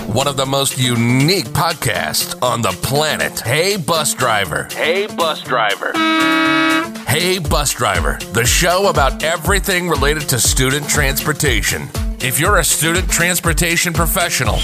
one of the most unique podcasts on the planet. Hey, bus driver. Hey, bus driver. Hey, bus driver, the show about everything related to student transportation. If you're a student transportation professional,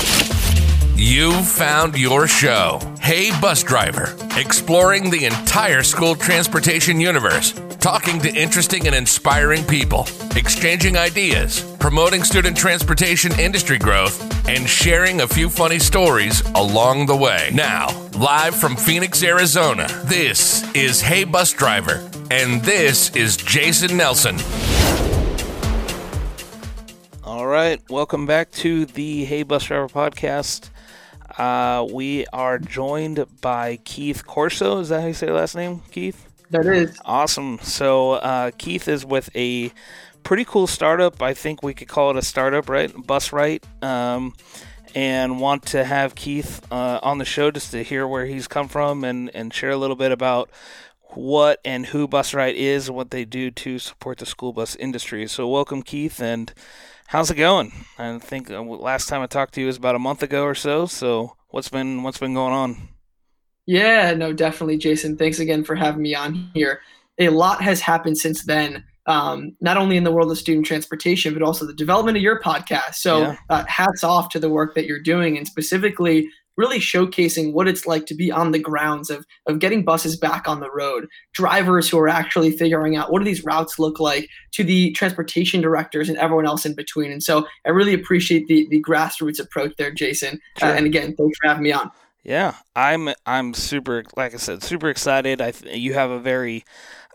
You've found your show. Hey, Bus Driver, exploring the entire school transportation universe, talking to interesting and inspiring people, exchanging ideas, promoting student transportation industry growth, and sharing a few funny stories along the way. Now, live from Phoenix, Arizona, this is Hey, Bus Driver, and this is Jason Nelson. All right, welcome back to the Hey Bus Driver podcast. Uh, we are joined by Keith Corso. Is that how you say last name, Keith? That is. Awesome. So, uh, Keith is with a pretty cool startup. I think we could call it a startup, right? BusRight. Um, and want to have Keith uh, on the show just to hear where he's come from and, and share a little bit about what and who BusRight is and what they do to support the school bus industry. So, welcome, Keith, and how's it going? I think uh, last time I talked to you was about a month ago or so. So, what's been what's been going on? Yeah, no, definitely, Jason. Thanks again for having me on here. A lot has happened since then. Um, not only in the world of student transportation, but also the development of your podcast. So, yeah. uh, hats off to the work that you're doing, and specifically really showcasing what it's like to be on the grounds of, of getting buses back on the road, drivers who are actually figuring out what do these routes look like to the transportation directors and everyone else in between. And so I really appreciate the, the grassroots approach there, Jason. Uh, sure. Uh, and again, thanks for having me on. Yeah, I'm I'm super like I said super excited. I you have a very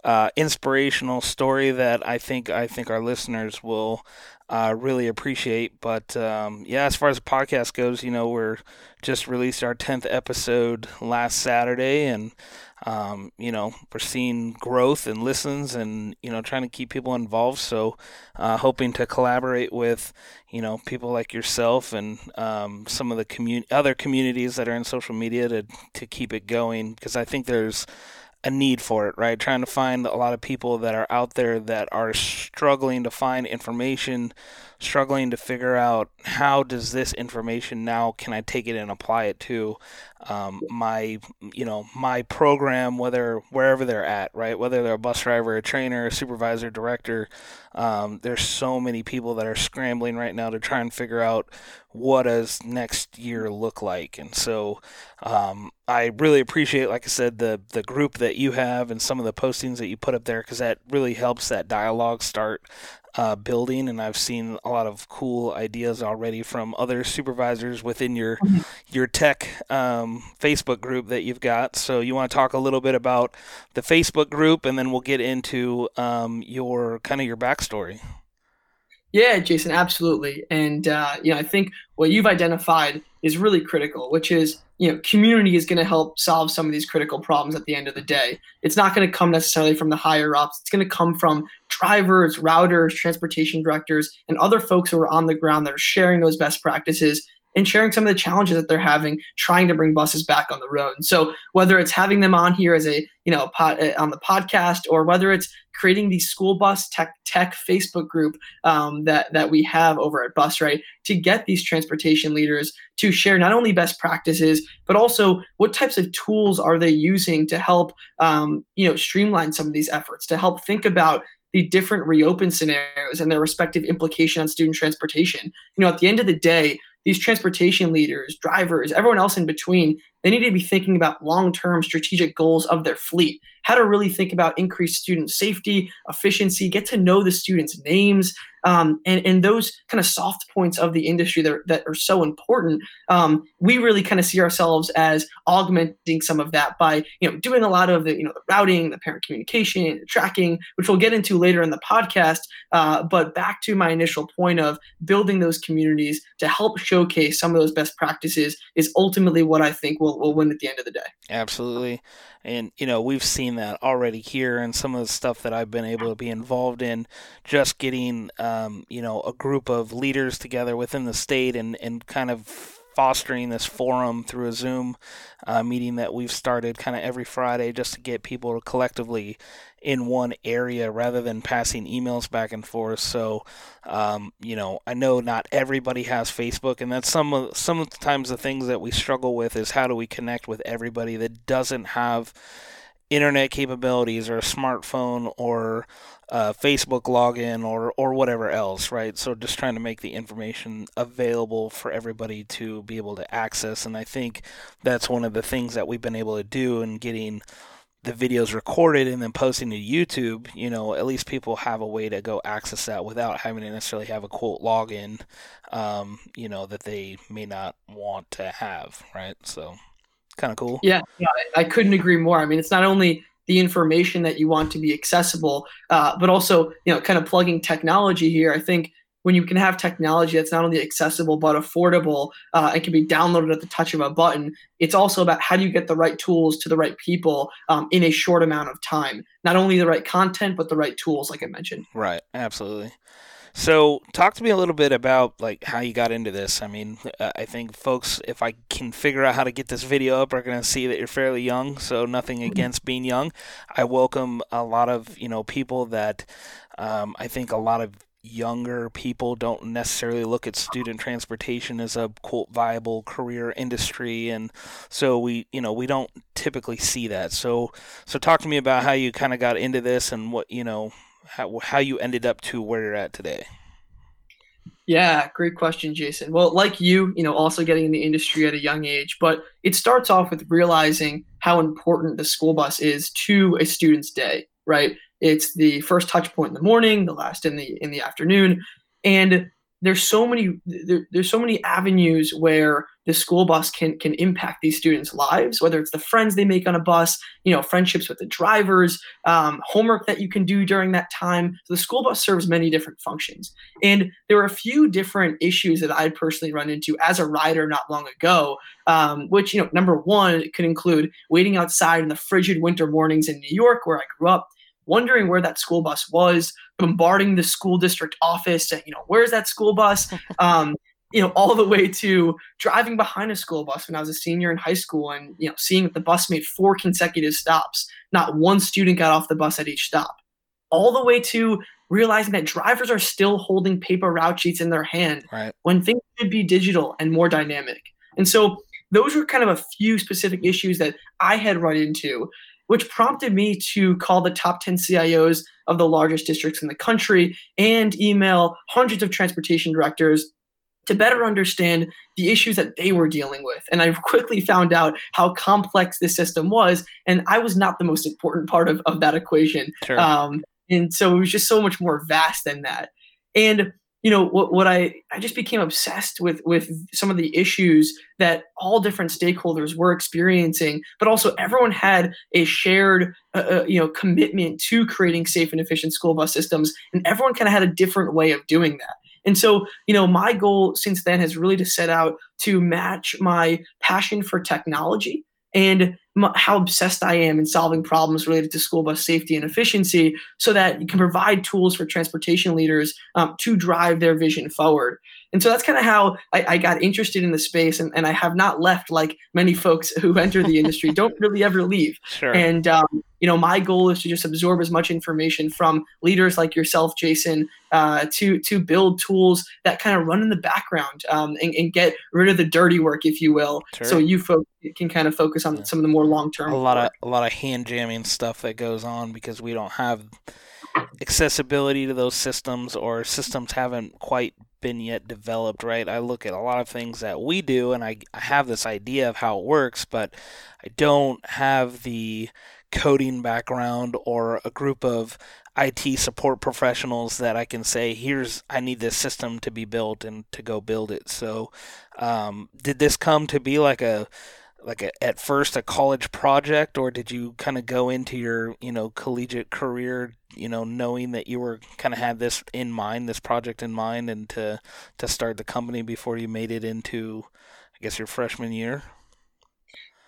uh, inspirational story that I think I think our listeners will uh, really appreciate. But um, yeah, as far as the podcast goes, you know, we're just released our 10th episode last Saturday, and um, you know, we're seeing growth and listens and, you know, trying to keep people involved. So, uh, hoping to collaborate with, you know, people like yourself and um, some of the commun- other communities that are in social media to, to keep it going because I think there's a need for it, right? Trying to find a lot of people that are out there that are struggling to find information, struggling to figure out how does this information now can I take it and apply it to um, my you know my program, whether wherever they're at, right? Whether they're a bus driver, a trainer, a supervisor, director. Um, there's so many people that are scrambling right now to try and figure out what does next year look like, and so um, I really appreciate, like I said, the the group that you have and some of the postings that you put up there because that really helps that dialogue start uh, building, and I've seen a lot of cool ideas already from other supervisors within your mm-hmm. your tech um, Facebook group that you've got. So you want to talk a little bit about the Facebook group, and then we'll get into um, your kind of your backstory. Yeah, Jason, absolutely. And uh, you know, I think what you've identified is really critical, which is you know, community is going to help solve some of these critical problems at the end of the day. It's not going to come necessarily from the higher ups. It's going to come from drivers, routers, transportation directors, and other folks who are on the ground that are sharing those best practices and sharing some of the challenges that they're having trying to bring buses back on the road. So whether it's having them on here as a you know uh, on the podcast or whether it's creating the school bus tech tech Facebook group um, that that we have over at BusRight to get these transportation leaders to share not only best practices but also what types of tools are they using to help um, you know streamline some of these efforts to help think about the different reopen scenarios and their respective implication on student transportation. You know, at the end of the day, these transportation leaders, drivers, everyone else in between, they need to be thinking about long term strategic goals of their fleet, how to really think about increased student safety, efficiency, get to know the students' names, um, and, and those kind of soft points of the industry that, that are so important. Um, we really kind of see ourselves as augmenting some of that by you know doing a lot of the you know the routing, the parent communication, the tracking, which we'll get into later in the podcast. Uh, but back to my initial point of building those communities to help showcase some of those best practices is ultimately what I think will will, will win at the end of the day. Absolutely. And, you know, we've seen that already here and some of the stuff that I've been able to be involved in, just getting, um, you know, a group of leaders together within the state and, and kind of fostering this forum through a Zoom uh, meeting that we've started kind of every Friday just to get people to collectively in one area rather than passing emails back and forth. So, um, you know, I know not everybody has Facebook, and that's some of sometimes the times the things that we struggle with is how do we connect with everybody that doesn't have internet capabilities or a smartphone or uh, Facebook login or or whatever else, right? So just trying to make the information available for everybody to be able to access, and I think that's one of the things that we've been able to do in getting the videos recorded and then posting to YouTube, you know, at least people have a way to go access that without having to necessarily have a quote login, um, you know, that they may not want to have, right? So, kind of cool. Yeah, yeah, I couldn't agree more. I mean, it's not only the information that you want to be accessible, uh, but also, you know, kind of plugging technology here. I think when you can have technology that's not only accessible but affordable uh, and can be downloaded at the touch of a button, it's also about how do you get the right tools to the right people um, in a short amount of time. Not only the right content, but the right tools, like I mentioned. Right, absolutely. So, talk to me a little bit about like how you got into this. I mean, I think folks, if I can figure out how to get this video up, are going to see that you're fairly young. So, nothing mm-hmm. against being young. I welcome a lot of you know people that um, I think a lot of younger people don't necessarily look at student transportation as a quote viable career industry and so we you know we don't typically see that so so talk to me about how you kind of got into this and what you know how, how you ended up to where you're at today yeah, great question, Jason. Well, like you, you know, also getting in the industry at a young age, but it starts off with realizing how important the school bus is to a student's day, right? It's the first touch point in the morning, the last in the in the afternoon, and there's so many there, there's so many avenues where the school bus can can impact these students' lives. Whether it's the friends they make on a bus, you know, friendships with the drivers, um, homework that you can do during that time. So the school bus serves many different functions, and there are a few different issues that I personally run into as a rider not long ago. Um, which you know, number one, could include waiting outside in the frigid winter mornings in New York, where I grew up wondering where that school bus was, bombarding the school district office, you know, where's that school bus? Um, you know, all the way to driving behind a school bus when I was a senior in high school and, you know, seeing that the bus made four consecutive stops. Not one student got off the bus at each stop. All the way to realizing that drivers are still holding paper route sheets in their hand right. when things should be digital and more dynamic. And so those were kind of a few specific issues that I had run into which prompted me to call the top 10 CIOs of the largest districts in the country and email hundreds of transportation directors to better understand the issues that they were dealing with. And I quickly found out how complex this system was. And I was not the most important part of, of that equation. Sure. Um, and so it was just so much more vast than that. And you know what, what i i just became obsessed with with some of the issues that all different stakeholders were experiencing but also everyone had a shared uh, uh you know commitment to creating safe and efficient school bus systems and everyone kind of had a different way of doing that. And so you know my goal since then has really to set out to match my passion for technology and how obsessed I am in solving problems related to school bus safety and efficiency so that you can provide tools for transportation leaders um, to drive their vision forward. And so that's kind of how I, I, got interested in the space, and, and I have not left like many folks who enter the industry don't really ever leave. Sure. And um, you know, my goal is to just absorb as much information from leaders like yourself, Jason, uh, to to build tools that kind of run in the background um, and, and, get rid of the dirty work, if you will, sure. so you folks can kind of focus on yeah. some of the more long term. A lot of a lot of hand jamming stuff that goes on because we don't have accessibility to those systems or systems haven't quite been yet developed, right? I look at a lot of things that we do and I, I have this idea of how it works, but I don't have the coding background or a group of IT support professionals that I can say, here's, I need this system to be built and to go build it. So, um, did this come to be like a, like a, at first a college project or did you kind of go into your you know collegiate career you know knowing that you were kind of had this in mind this project in mind and to to start the company before you made it into i guess your freshman year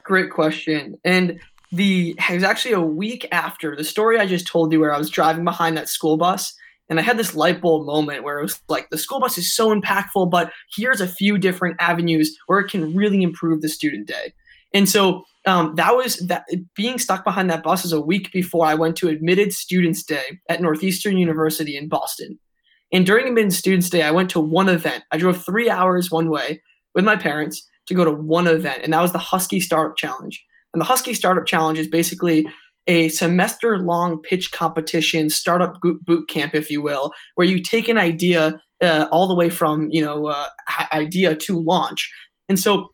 great question and the it was actually a week after the story i just told you where i was driving behind that school bus and I had this light bulb moment where it was like the school bus is so impactful, but here's a few different avenues where it can really improve the student day. And so um, that was that being stuck behind that bus is a week before I went to Admitted Students Day at Northeastern University in Boston. And during Admitted Students Day, I went to one event. I drove three hours one way with my parents to go to one event, and that was the Husky Startup Challenge. And the Husky Startup Challenge is basically a semester long pitch competition, startup boot camp, if you will, where you take an idea uh, all the way from you know uh, idea to launch. And so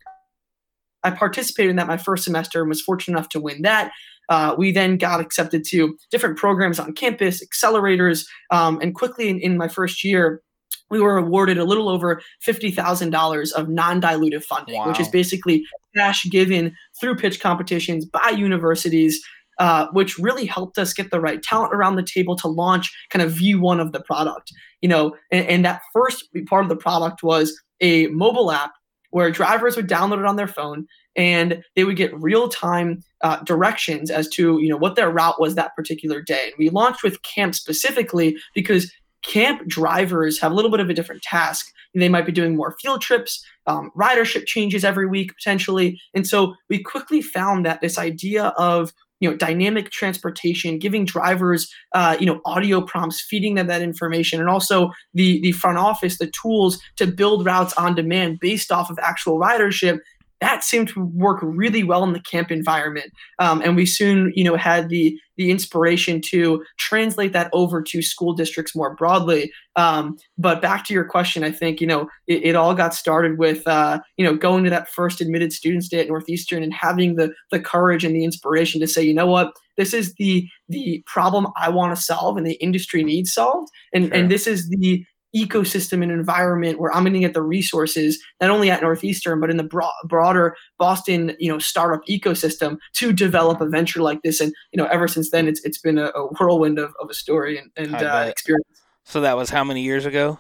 I participated in that my first semester and was fortunate enough to win that. Uh, we then got accepted to different programs on campus, accelerators, um, and quickly in, in my first year, we were awarded a little over $50,000 of non dilutive funding, wow. which is basically cash given through pitch competitions by universities. Uh, which really helped us get the right talent around the table to launch kind of V1 of the product. You know, and, and that first part of the product was a mobile app where drivers would download it on their phone and they would get real time uh, directions as to you know what their route was that particular day. And we launched with camp specifically because camp drivers have a little bit of a different task. They might be doing more field trips, um, ridership changes every week potentially, and so we quickly found that this idea of you know dynamic transportation giving drivers uh, you know audio prompts feeding them that information and also the the front office the tools to build routes on demand based off of actual ridership that seemed to work really well in the camp environment. Um, and we soon, you know, had the the inspiration to translate that over to school districts more broadly. Um, but back to your question, I think you know it, it all got started with uh, you know going to that first admitted students day at Northeastern and having the the courage and the inspiration to say, you know what, this is the the problem I want to solve and the industry needs solved, and sure. and this is the ecosystem and environment where I'm going to get the resources not only at Northeastern but in the bro- broader Boston you know startup ecosystem to develop a venture like this. And you know, ever since then, it's it's been a, a whirlwind of, of a story and, and uh, experience. So that was how many years ago?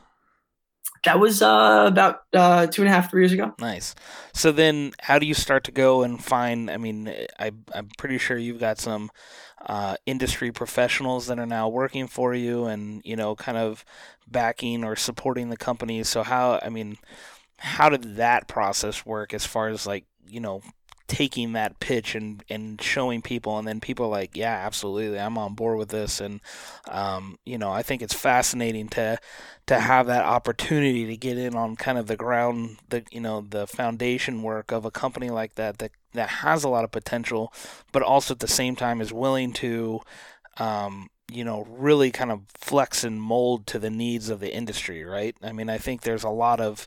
That was uh, about uh, two and a half, three years ago. Nice. So then, how do you start to go and find? I mean, I, I'm pretty sure you've got some uh, industry professionals that are now working for you, and you know, kind of backing or supporting the company. So how? I mean, how did that process work as far as like you know taking that pitch and, and showing people and then people are like yeah absolutely i'm on board with this. And um, you know i think it's fascinating to to have that opportunity to get in on kind of the ground the you know the foundation work of a company like that that that has a lot of potential but also at the same time is willing to um, you know, really kind of flex and mold to the needs of the industry, right? I mean, I think there's a lot of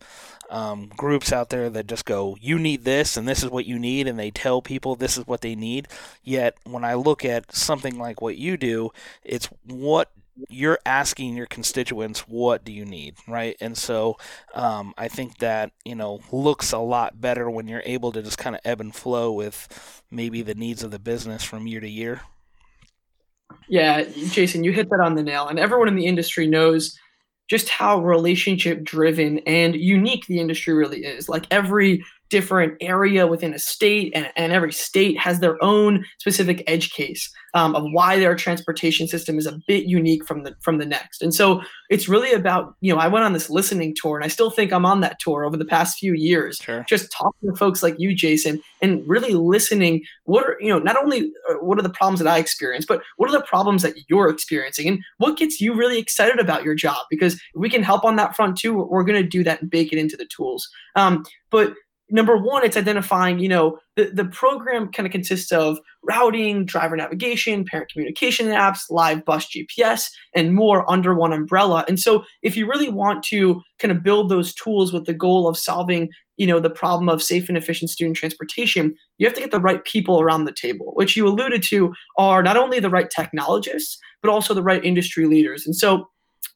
um, groups out there that just go, you need this, and this is what you need, and they tell people this is what they need. Yet, when I look at something like what you do, it's what you're asking your constituents what do you need right and so um, i think that you know looks a lot better when you're able to just kind of ebb and flow with maybe the needs of the business from year to year yeah, Jason, you hit that on the nail. And everyone in the industry knows just how relationship driven and unique the industry really is. Like every different area within a state, and, and every state has their own specific edge case um, of why their transportation system is a bit unique from the from the next. And so it's really about you know I went on this listening tour, and I still think I'm on that tour over the past few years, sure. just talking to folks like you, Jason, and really listening. What are you know not only uh, what are the problems that I experience, but what are the problems that you're experiencing, and what gets you really excited about your job? Because we can help on that front too, we're, we're going to do that and bake it into the tools. Um, but number one, it's identifying, you know, the, the program kind of consists of routing, driver navigation, parent communication apps, live bus GPS, and more under one umbrella. And so if you really want to kind of build those tools with the goal of solving, you know, the problem of safe and efficient student transportation, you have to get the right people around the table, which you alluded to are not only the right technologists, but also the right industry leaders. And so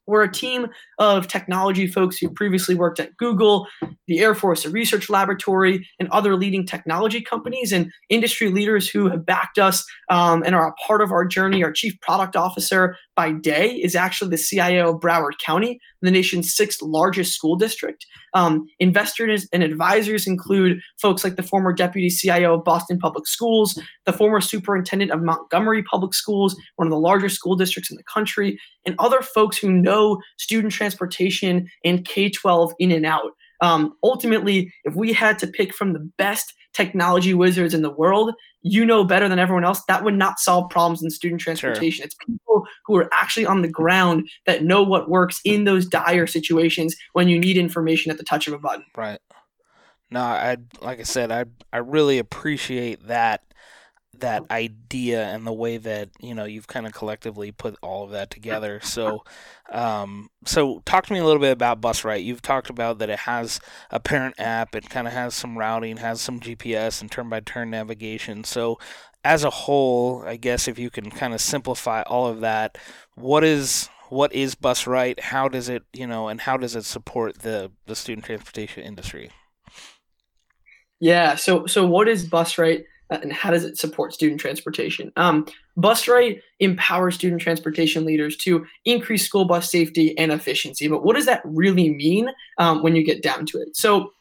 we're a team of technology folks who previously worked at Google, the Air Force Research Laboratory, and other leading technology companies, and industry leaders who have backed us um, and are a part of our journey. Our chief product officer by day is actually the CIO of Broward County, the nation's sixth largest school district. Um, investors and advisors include folks like the former deputy CIO of Boston Public Schools, the former superintendent of Montgomery Public Schools, one of the largest school districts in the country, and other folks who know student transportation and K 12 in and out. Um, ultimately, if we had to pick from the best technology wizards in the world, you know better than everyone else that would not solve problems in student transportation. Sure. It's people who are actually on the ground that know what works in those dire situations when you need information at the touch of a button. Right. No, I like I said, I I really appreciate that that idea and the way that you know you've kind of collectively put all of that together. So, um, so talk to me a little bit about BusRight. You've talked about that it has a parent app. It kind of has some routing, has some GPS and turn-by-turn navigation. So, as a whole, I guess if you can kind of simplify all of that, what is what is BusRight? How does it you know, and how does it support the the student transportation industry? Yeah. So so what is BusRight? Uh, and how does it support student transportation? Um, BusRight empowers student transportation leaders to increase school bus safety and efficiency. But what does that really mean um, when you get down to it? So,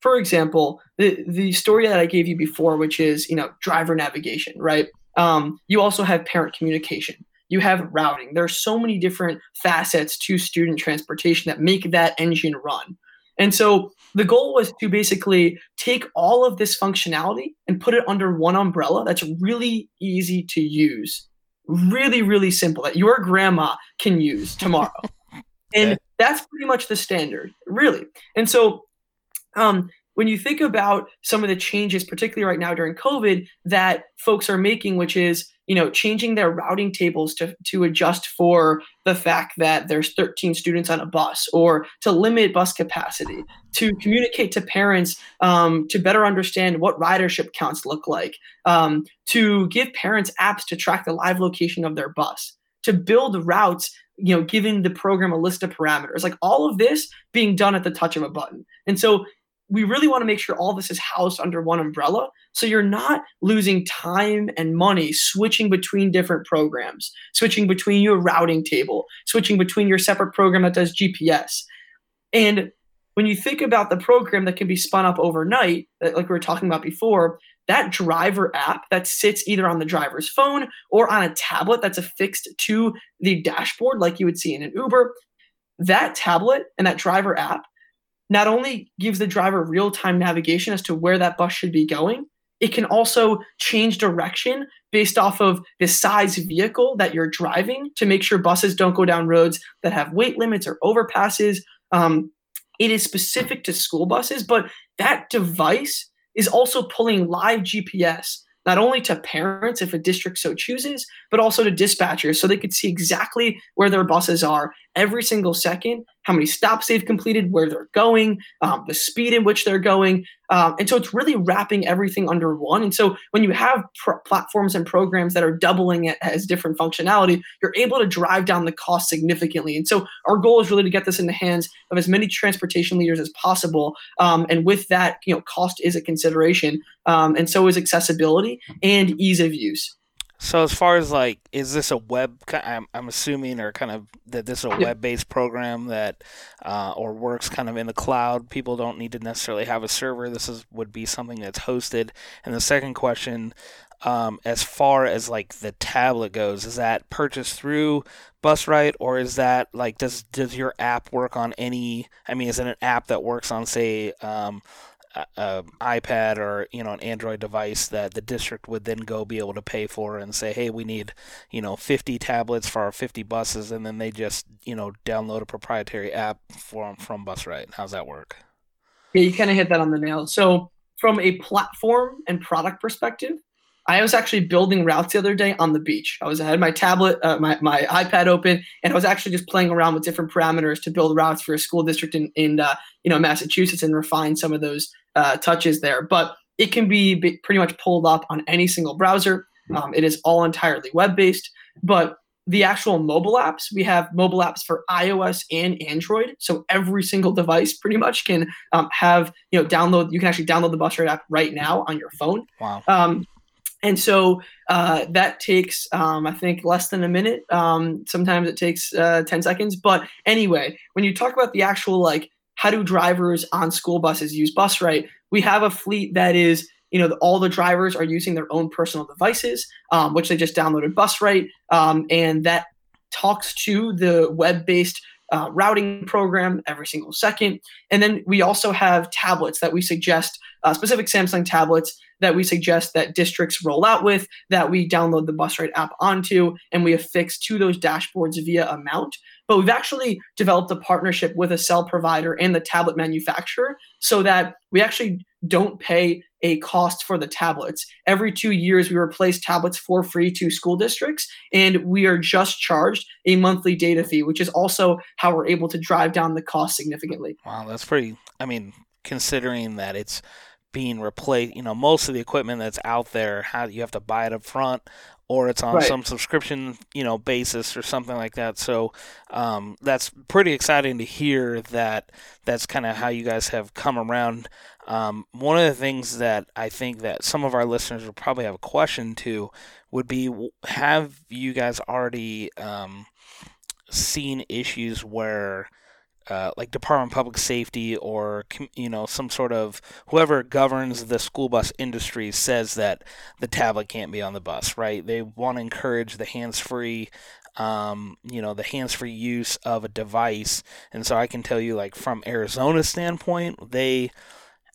for example, the the story that I gave you before, which is you know driver navigation, right? Um, you also have parent communication. You have routing. There are so many different facets to student transportation that make that engine run. And so the goal was to basically take all of this functionality and put it under one umbrella that's really easy to use. Really, really simple that your grandma can use tomorrow. and that's pretty much the standard, really. And so um, when you think about some of the changes, particularly right now during COVID, that folks are making, which is you know changing their routing tables to to adjust for the fact that there's 13 students on a bus, or to limit bus capacity, to communicate to parents um, to better understand what ridership counts look like, um, to give parents apps to track the live location of their bus, to build routes you know giving the program a list of parameters like all of this being done at the touch of a button. And so we really want to make sure all this is housed under one umbrella so you're not losing time and money switching between different programs switching between your routing table switching between your separate program that does gps and when you think about the program that can be spun up overnight uh, like we were talking about before that driver app that sits either on the driver's phone or on a tablet that's affixed to the dashboard like you would see in an uber that tablet and that driver app not only gives the driver real time navigation as to where that bus should be going, it can also change direction based off of the size vehicle that you're driving to make sure buses don't go down roads that have weight limits or overpasses. Um, it is specific to school buses, but that device is also pulling live GPS not only to parents if a district so chooses, but also to dispatchers so they could see exactly where their buses are every single second, how many stops they've completed, where they're going, um, the speed in which they're going. Um, and so it's really wrapping everything under one. And so when you have pr- platforms and programs that are doubling it as different functionality, you're able to drive down the cost significantly. And so our goal is really to get this in the hands of as many transportation leaders as possible. Um, and with that, you know, cost is a consideration, um, and so is accessibility and ease of use. So as far as like, is this a web? I'm, I'm assuming, or kind of that this is a web-based program that, uh, or works kind of in the cloud. People don't need to necessarily have a server. This is would be something that's hosted. And the second question, um, as far as like the tablet goes, is that purchased through BusRight, or is that like does does your app work on any? I mean, is it an app that works on say? Um, uh, iPad or you know an Android device that the district would then go be able to pay for and say, hey, we need you know 50 tablets for our 50 buses, and then they just you know download a proprietary app from from BusRight. How's that work? Yeah, you kind of hit that on the nail. So from a platform and product perspective, I was actually building routes the other day on the beach. I was I had my tablet, uh, my my iPad open, and I was actually just playing around with different parameters to build routes for a school district in in uh, you know Massachusetts and refine some of those uh, touches there. But it can be pretty much pulled up on any single browser. Um, it is all entirely web based, but the actual mobile apps we have mobile apps for ios and android so every single device pretty much can um, have you know download you can actually download the BusRight app right now on your phone wow um, and so uh, that takes, um, I think, less than a minute. Um, sometimes it takes uh, 10 seconds. But anyway, when you talk about the actual, like, how do drivers on school buses use BusRight? We have a fleet that is, you know, all the drivers are using their own personal devices, um, which they just downloaded BusRight. Um, and that talks to the web based uh, routing program every single second. And then we also have tablets that we suggest uh, specific Samsung tablets that we suggest that districts roll out with, that we download the BusRight app onto, and we affix to those dashboards via a mount. But we've actually developed a partnership with a cell provider and the tablet manufacturer so that we actually don't pay a cost for the tablets. Every two years, we replace tablets for free to school districts, and we are just charged a monthly data fee, which is also how we're able to drive down the cost significantly. Wow, that's pretty. I mean, considering that it's being replaced, you know, most of the equipment that's out there, how you have to buy it up front or it's on right. some subscription, you know, basis or something like that. So um, that's pretty exciting to hear that that's kind of how you guys have come around. Um, one of the things that I think that some of our listeners will probably have a question to would be: Have you guys already um, seen issues where uh, like Department of Public Safety or you know some sort of whoever governs the school bus industry says that the tablet can't be on the bus, right? They want to encourage the hands-free, um, you know, the hands-free use of a device, and so I can tell you, like from Arizona's standpoint, they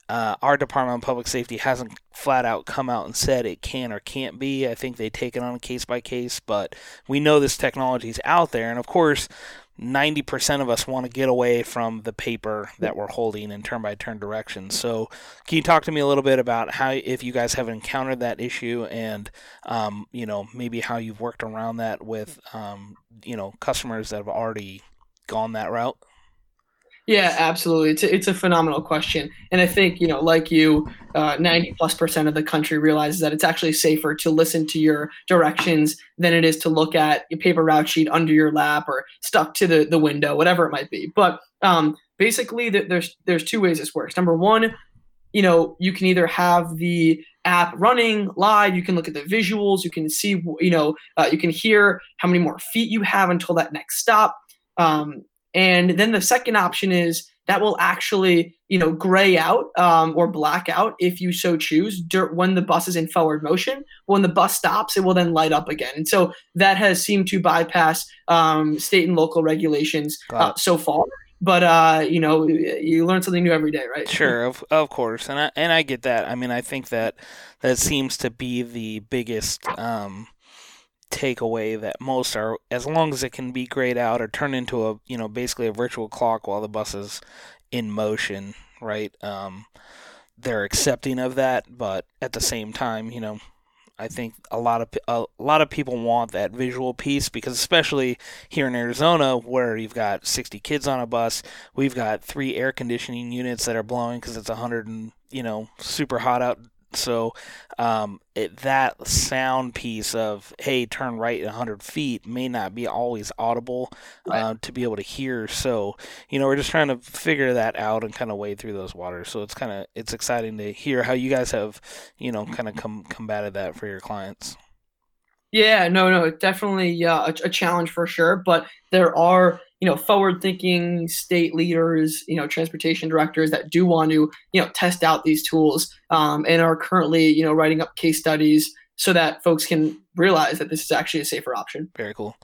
uh, our Department of Public Safety hasn't flat out come out and said it can or can't be. I think they take it on a case by case, but we know this technology is out there. And of course, 90% of us want to get away from the paper that we're holding in turn by turn directions. So, can you talk to me a little bit about how, if you guys have encountered that issue and, um, you know, maybe how you've worked around that with, um, you know, customers that have already gone that route? Yeah, absolutely. It's a, it's a phenomenal question, and I think you know, like you, uh, ninety plus percent of the country realizes that it's actually safer to listen to your directions than it is to look at a paper route sheet under your lap or stuck to the, the window, whatever it might be. But um, basically, there's there's two ways this works. Number one, you know, you can either have the app running live, you can look at the visuals, you can see, you know, uh, you can hear how many more feet you have until that next stop. Um, and then the second option is that will actually, you know, gray out um, or black out if you so choose when the bus is in forward motion. When the bus stops, it will then light up again. And so that has seemed to bypass um, state and local regulations uh, so far. But uh, you know, you learn something new every day, right? Sure, of, of course, and I and I get that. I mean, I think that that seems to be the biggest um, takeaway that most are as long as it can be grayed out or turned into a you know basically a virtual clock while the bus is in motion right? Um, they're accepting of that but at the same time you know I think a lot of a lot of people want that visual piece because especially here in Arizona where you've got 60 kids on a bus, we've got three air conditioning units that are blowing because it's 100 and you know super hot out so um, it, that sound piece of hey, turn right 100 feet may not be always audible right. uh, to be able to hear. So you know, we're just trying to figure that out and kind of wade through those waters. So it's kind of it's exciting to hear how you guys have you know kind of com- combated that for your clients. Yeah, no, no, definitely uh, a, a challenge for sure. But there are you know forward-thinking state leaders, you know transportation directors that do want to you know test out these tools um, and are currently you know writing up case studies so that folks can realize that this is actually a safer option. Very cool.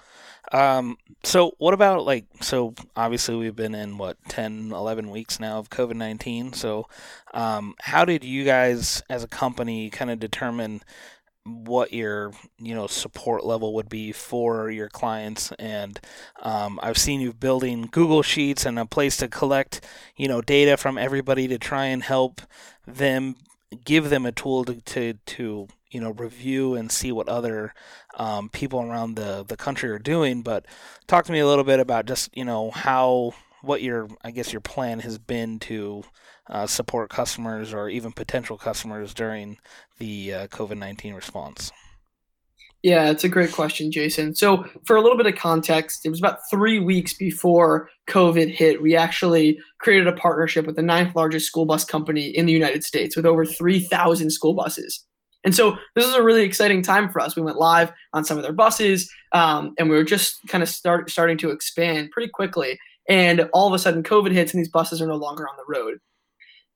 Um, so what about like, so obviously we've been in what, 10, 11 weeks now of COVID-19. So, um, how did you guys as a company kind of determine what your you know support level would be for your clients. And um, i've seen you building google sheets and a place to collect you know data from everybody to try and help them give them a tool to to, to you know review and see what other um, people around the the country are doing. But talk to me a little bit about just you know how what your i guess your plan has been to uh, support customers or even potential customers during the uh, COVID 19 response? Yeah, it's a great question, Jason. So, for a little bit of context, it was about three weeks before COVID hit. We actually created a partnership with the ninth largest school bus company in the United States with over 3,000 school buses. And so, this is a really exciting time for us. We went live on some of their buses, um, and we were just kind of start, starting to expand pretty quickly. And all of a sudden, COVID hits, and these buses are no longer on the road.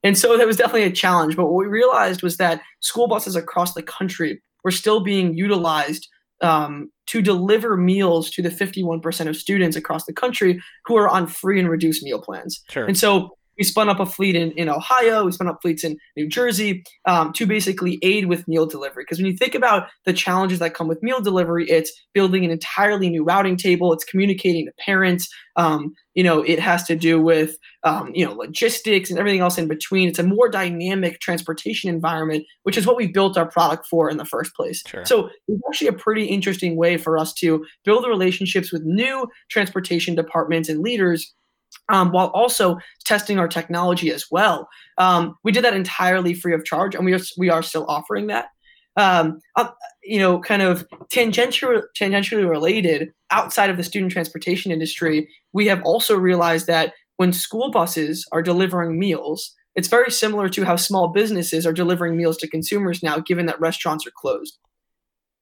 And so that was definitely a challenge. But what we realized was that school buses across the country were still being utilized um, to deliver meals to the 51% of students across the country who are on free and reduced meal plans. Sure. And so we spun up a fleet in, in Ohio, we spun up fleets in New Jersey um, to basically aid with meal delivery. Because when you think about the challenges that come with meal delivery, it's building an entirely new routing table, it's communicating to parents. Um, you know, it has to do with um, you know logistics and everything else in between. It's a more dynamic transportation environment, which is what we built our product for in the first place. Sure. So it's actually a pretty interesting way for us to build relationships with new transportation departments and leaders um, while also testing our technology as well. Um, we did that entirely free of charge, and we are we are still offering that. Um, uh, you know, kind of tangentially tangentially related outside of the student transportation industry, we have also realized that when school buses are delivering meals, it's very similar to how small businesses are delivering meals to consumers now, given that restaurants are closed.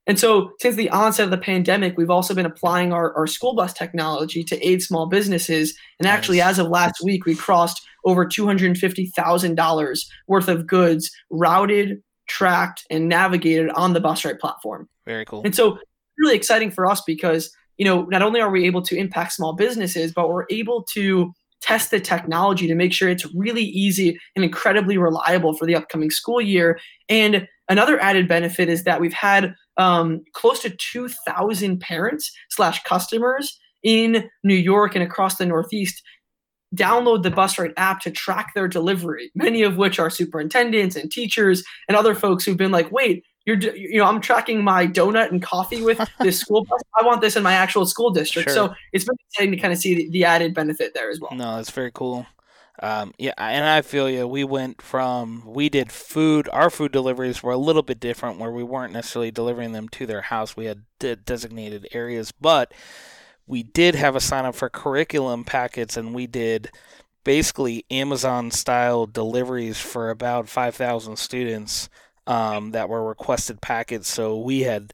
And so, since the onset of the pandemic, we've also been applying our, our school bus technology to aid small businesses. And actually, as of last week, we crossed over $250,000 worth of goods routed, tracked, and navigated on the BusRight platform. Very cool. And so, really exciting for us because, you know, not only are we able to impact small businesses, but we're able to test the technology to make sure it's really easy and incredibly reliable for the upcoming school year. And another added benefit is that we've had um, close to 2,000 parents slash customers in New York and across the Northeast download the BusRight app to track their delivery, many of which are superintendents and teachers and other folks who've been like, wait, you're you know i'm tracking my donut and coffee with this school bus? I want this in my actual school district. Sure. so it's been exciting to kind of see the, the, added benefit there as well. No that's very cool um, yeah and i feel you we went from we did food our food deliveries were a little bit different where we weren't necessarily delivering them to their house we had de- designated areas but we did have a sign up for curriculum packets and we did basically amazon style deliveries for about 5000 students um, that were requested packets. So we had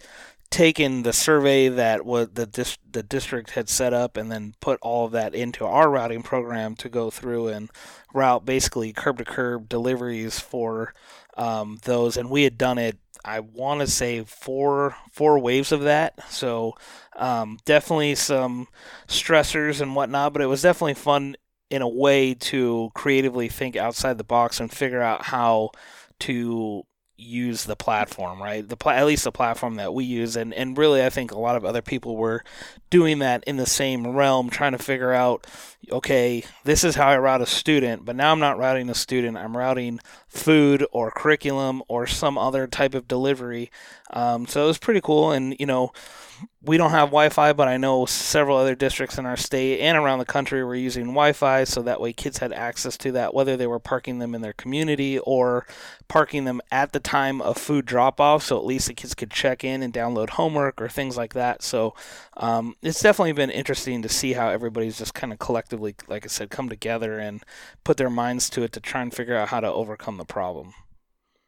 taken the survey that was the dis- the district had set up and then put all of that into our routing program to go through and route basically curb to curb deliveries for um, those. And we had done it I want to say four four waves of that. So um, definitely some stressors and whatnot but it was definitely fun in a way to creatively think outside the box and figure out how to use the platform, right? The pla- at least the platform that we use, and and really, I think a lot of other people were doing that in the same realm, trying to figure out, okay, this is how I route a student, but now I'm not routing a student, I'm routing food or curriculum or some other type of delivery. Um, so it was pretty cool, and you know we don't have Wi-Fi, but I know several other districts in our state and around the country were using Wi-Fi, so that way kids had access to that, whether they were parking them in their community or parking them at the time of food drop-off, so at least the kids could check in and download homework or things like that. So um, it's definitely been interesting to see how everybody's just kind of collectively, like I said, come together and put their minds to it to try and figure out how to overcome the problem.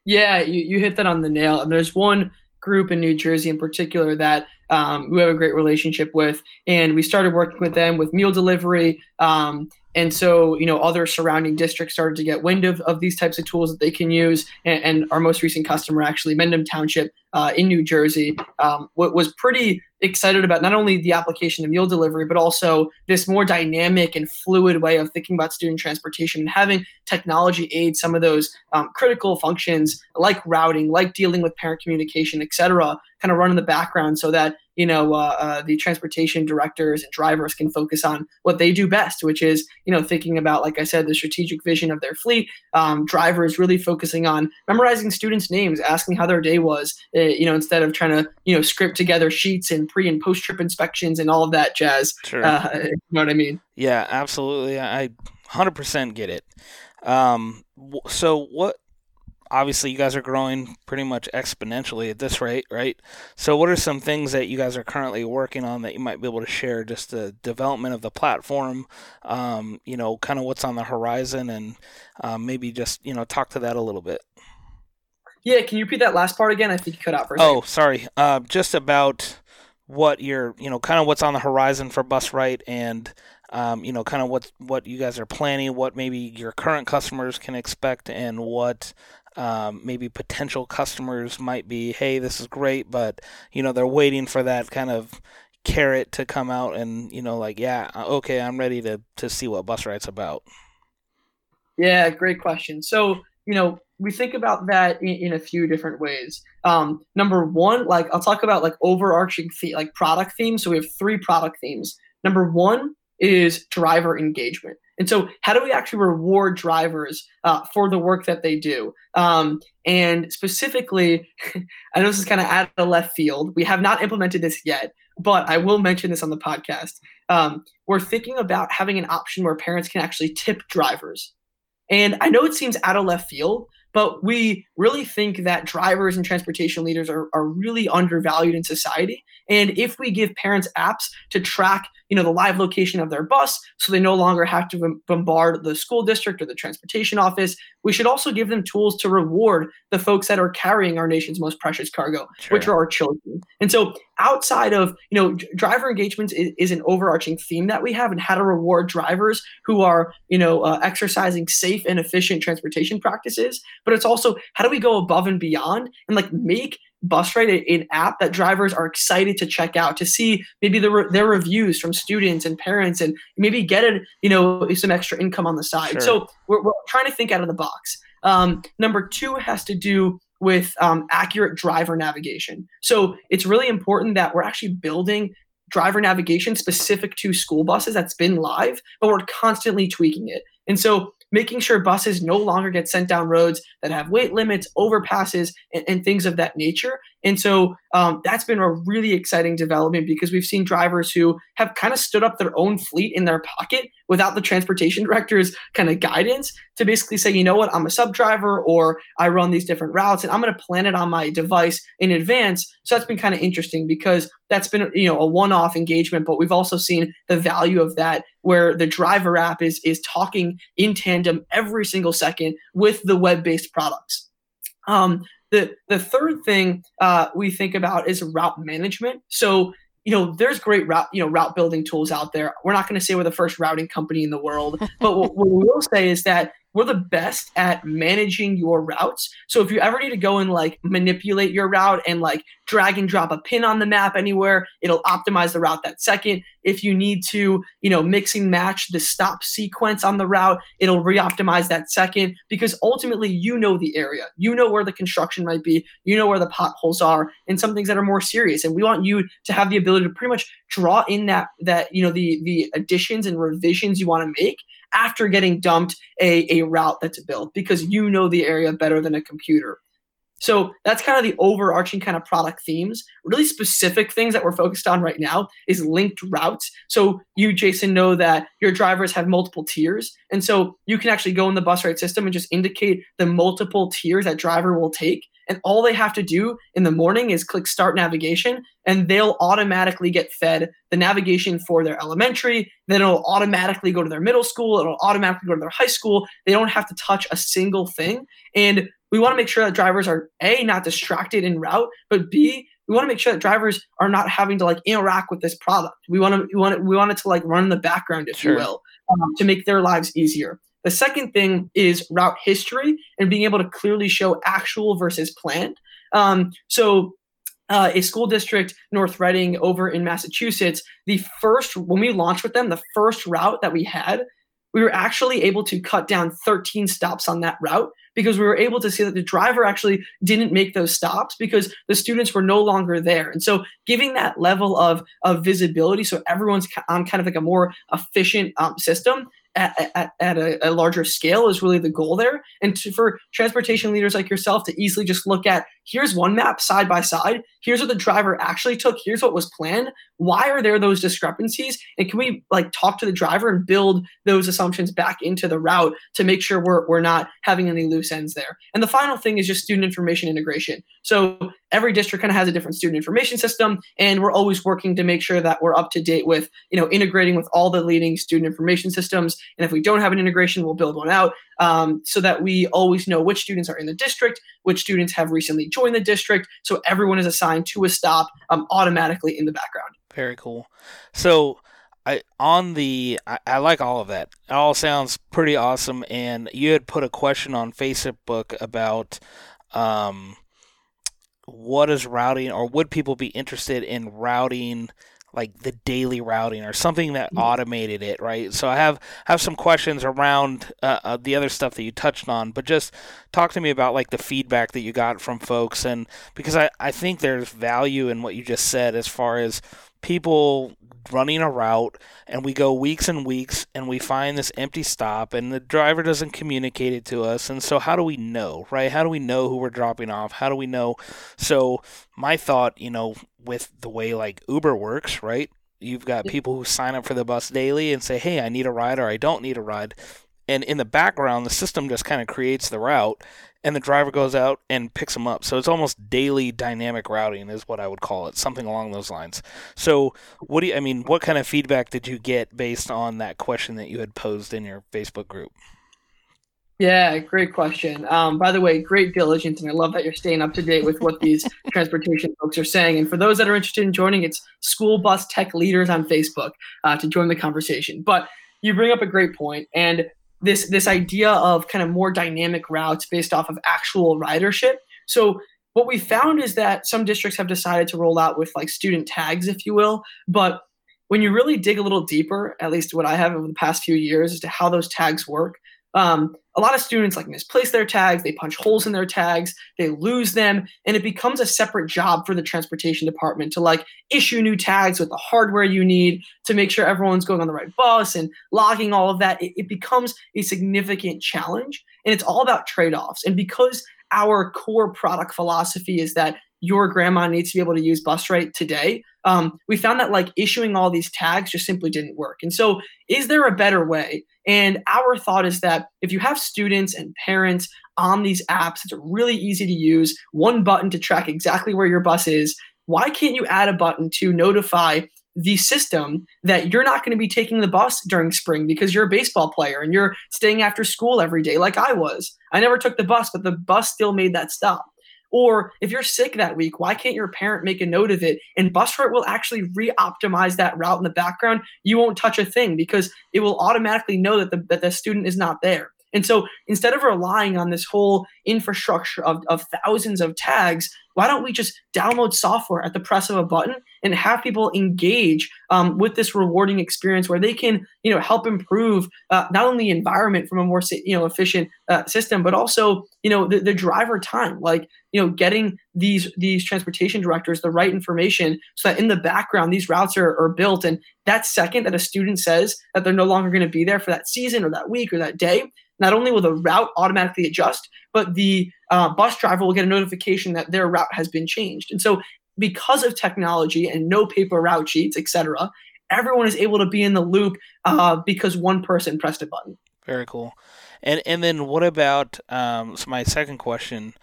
Yeah, you, you hit that on the nail. And there's one group in New Jersey in particular that um, we have a great relationship with, and we started working with them with meal delivery. Um, and so, you know, other surrounding districts started to get wind of, of these types of tools that they can use. And, and our most recent customer, actually, Mendham Township uh, in New Jersey, um, was pretty excited about not only the application of meal delivery, but also this more dynamic and fluid way of thinking about student transportation and having technology aid some of those um, critical functions like routing, like dealing with parent communication, et cetera, kind of run in the background so that you know uh, uh, the transportation directors and drivers can focus on what they do best which is you know thinking about like i said the strategic vision of their fleet um, drivers really focusing on memorizing students names asking how their day was uh, you know instead of trying to you know script together sheets and pre and post trip inspections and all of that jazz sure. Uh, you know what i mean yeah absolutely i 100% get it um, so what obviously you guys are growing pretty much exponentially at this rate, right? So, what are some things that you guys are currently working on that you might be able to share? Just the development of the platform, um, you know, kind of what's on the horizon, and um, maybe just you know talk to that a little bit. Yeah, can you repeat that last part again? I think you cut out for a Oh, sorry. Uh, just about what you're, you know, kind of what's on the horizon for BusRight and um, you know, kind of what what you guys are planning, what maybe your current customers can expect, and what um, maybe potential customers might be, hey, this is great, but you know they're waiting for that kind of carrot to come out and you know like yeah uh, okay i'm ready to to see what BusRight's about Yeah, great question. So, you know, we think about that in, in a few different ways. Um, number one, like I'll talk about like overarching the- like product themes. So we have three product themes. Number one is driver engagement. And so, how do we actually reward drivers uh, for the work that they do? Um, and specifically, I know this is kind of out of left field. We have not implemented this yet, but I will mention this on the podcast. Um, we're thinking about having an option where parents can actually tip drivers. And I know it seems out of left field, but we really think that drivers and transportation leaders are, are really undervalued in society. And if we give parents apps to track, you know, the live location of their bus, so they no longer have to bombard the school district or the transportation office, we should also give them tools to reward the folks that are carrying our nation's most precious cargo, sure. which are our children. And so, outside of, you know, driver engagement is, is, an overarching theme that we have, and how to reward drivers who are, you know, uh, exercising safe and efficient transportation practices. But it's also how do we go above and beyond and like make BusRight an app that drivers are excited to check out to see maybe the re- their reviews from students and parents and maybe get it you know some extra income on the side. Sure. so we're, we're, trying to think out of the box. Um, number two has to do with um, accurate driver navigation. So it's really important that we're actually building driver navigation specific to school buses that's been live but we're constantly tweaking it. And so making sure buses no longer get sent down roads that have weight limits, overpasses, and, and things of that nature. And so um, that's been a really exciting development because we've seen drivers who have kind of stood up their own fleet in their pocket without the transportation director's kind of guidance to basically say, you know what, I'm a sub driver or I run these different routes and I'm going to plan it on my device in advance. So that's been kind of interesting because that's been you know a one-off engagement, but we've also seen the value of that where the driver app is is talking in tandem every single second with the web-based products. Um, the the third thing uh, we think about is route management. So you know, there's great route you know route building tools out there. We're not going to say we're the first routing company in the world, but what, what we will say is that we're the best at managing your routes. So if you ever need to go and like manipulate your route and like drag and drop a pin on the map anywhere, it'll optimize the route that second. If you need to, you know, mixing match the stop sequence on the route, it'll re-optimize that second because ultimately you know the area. You know where the construction might be, you know where the potholes are and some things that are more serious. And we want you to have the ability to pretty much draw in that that, you know, the the additions and revisions you want to make after getting dumped a, a route that's built because you know the area better than a computer. So that's kind of the overarching kind of product themes. Really specific things that we're focused on right now is linked routes. So you, Jason, know that your drivers have multiple tiers. And so you can actually go in the BusRight system and just indicate the multiple tiers that driver will take. And all they have to do in the morning is click start navigation, and they'll automatically get fed the navigation for their elementary. Then it'll automatically go to their middle school. It'll automatically go to their high school. They don't have to touch a single thing. And we want to make sure that drivers are A, not distracted in route, but B, we want to make sure that drivers are not having to like interact with this product. We want to we want it, we want it to like run in the background, if sure. you will, um, to make their lives easier. The second thing is route history and being able to clearly show actual versus planned. Um, so uh, a school district, North Reading, over in Massachusetts, the first, when we launched with them, the first route that we had, we were actually able to cut down 13 stops on that route because we were able to see that the driver actually didn't make those stops because the students were no longer there. And so giving that level of, of visibility so everyone's on kind of like a more efficient um, system at, at, at a, a, larger scale is really the goal there. And to, for transportation leaders like yourself to easily just look at here's one map side by side, here's what the driver actually took, here's what was planned. Why are there those discrepancies? And can we like talk to the driver and build those assumptions back into the route to make sure we're, we're not having any loose ends there? And the final thing is just student information integration. So every district kind of has a different student information system, and we're always working to make sure that we're up to date with, you know, integrating with all the leading student information systems. And if we don't have an integration, we'll build one out um, so that we always know which students are in the district, which students have recently joined the district. So everyone is assigned to a stop um, automatically in the background. Very cool. So. I, on the I, I, like all of that. It all sounds pretty awesome. And you had put a question on Facebook about um, what is routing, or would people be interested in routing like the daily routing or something that mm-hmm. automated it, right? So I have have some questions around uh, uh, the other stuff that you touched on, but just talk to me about like the feedback that you got from folks, and because I I think there's value in what you just said as far as people running a route and we go weeks and weeks and we find this empty stop and the driver doesn't communicate it to us and so how do we know right? How do we know who we're dropping off? How do we know? So my thought you know with the way like uber works right? You've got people who sign up for the bus daily and say hey i need a ride or i don't need a ride. And in the background the system just kind of creates the route and the driver goes out and picks them up. So it's almost daily dynamic routing is what I would call it, something along those lines. So what do you, I mean, what kind of feedback did you get based on that question that you had posed in your Facebook group? Yeah, great question. Um, by the way, great diligence, and I love that you're staying up to date with what these transportation folks are saying. And for those that are interested in joining, it's School Bus Tech Leaders on Facebook uh, to join the conversation. But you bring up a great point, and this this idea of kind of more dynamic routes based off of actual ridership. So what we found is that some districts have decided to roll out with like student tags, if you will, but when you really dig a little deeper, at least what I have over the past few years, as to how those tags work, um, a lot of students like misplace their tags, they punch holes in their tags, they lose them, and it becomes a separate job for the transportation department to like issue new tags with the hardware you need to make sure everyone's going on the right bus and logging all of that. It, it becomes a significant challenge, and it's all about trade offs. And because our core product philosophy is that your grandma needs to be able to use BusRight today. Um, we found that like issuing all these tags just simply didn't work. And so, is there a better way? And our thought is that if you have students and parents on these apps, it's really easy to use, one button to track exactly where your bus is. Why can't you add a button to notify the system that you're not going to be taking the bus during spring because you're a baseball player and you're staying after school every day like I was. I never took the bus, but the bus still made that stop. Or if you're sick that week, why can't your parent make a note of it? And BusRight will actually re-optimize that route in the background. You won't touch a thing because it will automatically know that the, that the student is not there. And so instead of relying on this whole infrastructure of, of thousands of tags, why don't we just download software at the press of a button and have people engage um, with this rewarding experience where they can, you know, help improve uh, not only the environment from a more, you know, efficient uh, system, but also, you know, the, the driver time, like, you know, getting these these transportation directors the right information so that in the background these routes are, are built. And that second that a student says that they're no longer going to be there for that season or that week or that day, not only will the route automatically adjust, but the uh, bus driver will get a notification that their route has been changed. And so, because of technology and no paper route sheets, etc., everyone is able to be in the loop uh, because one person pressed a button. Very cool. And and then what about um, so my second question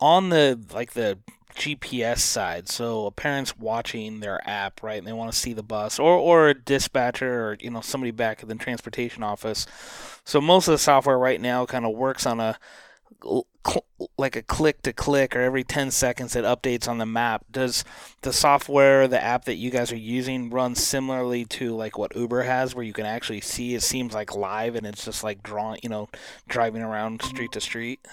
on the like the GPS side. So a parent's watching their app, right, and they want to see the bus, or or a dispatcher, or you know somebody back at the transportation office. So most of the software right now kind of works on a like a click to click or every 10 seconds it updates on the map does the software the app that you guys are using run similarly to like what uber has where you can actually see it seems like live and it's just like drawing you know driving around street to street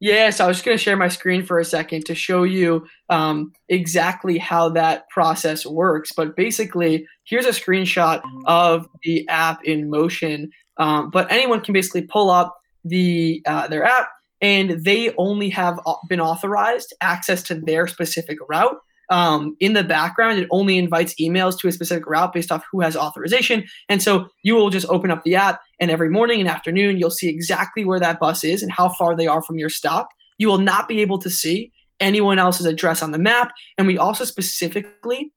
yeah, so I was just going to share my screen for a second to show you um, exactly how that process works. But basically, here's a screenshot of the app in motion. Um, but anyone can basically pull up the uh, their app, and they only have been authorized access to their specific route um, in the background, it only invites emails to a specific route based off who has authorization. And so you will just open up the app, and every morning and afternoon, you'll see exactly where that bus is and how far they are from your stop. You will not be able to see anyone else's address on the map. And we also specifically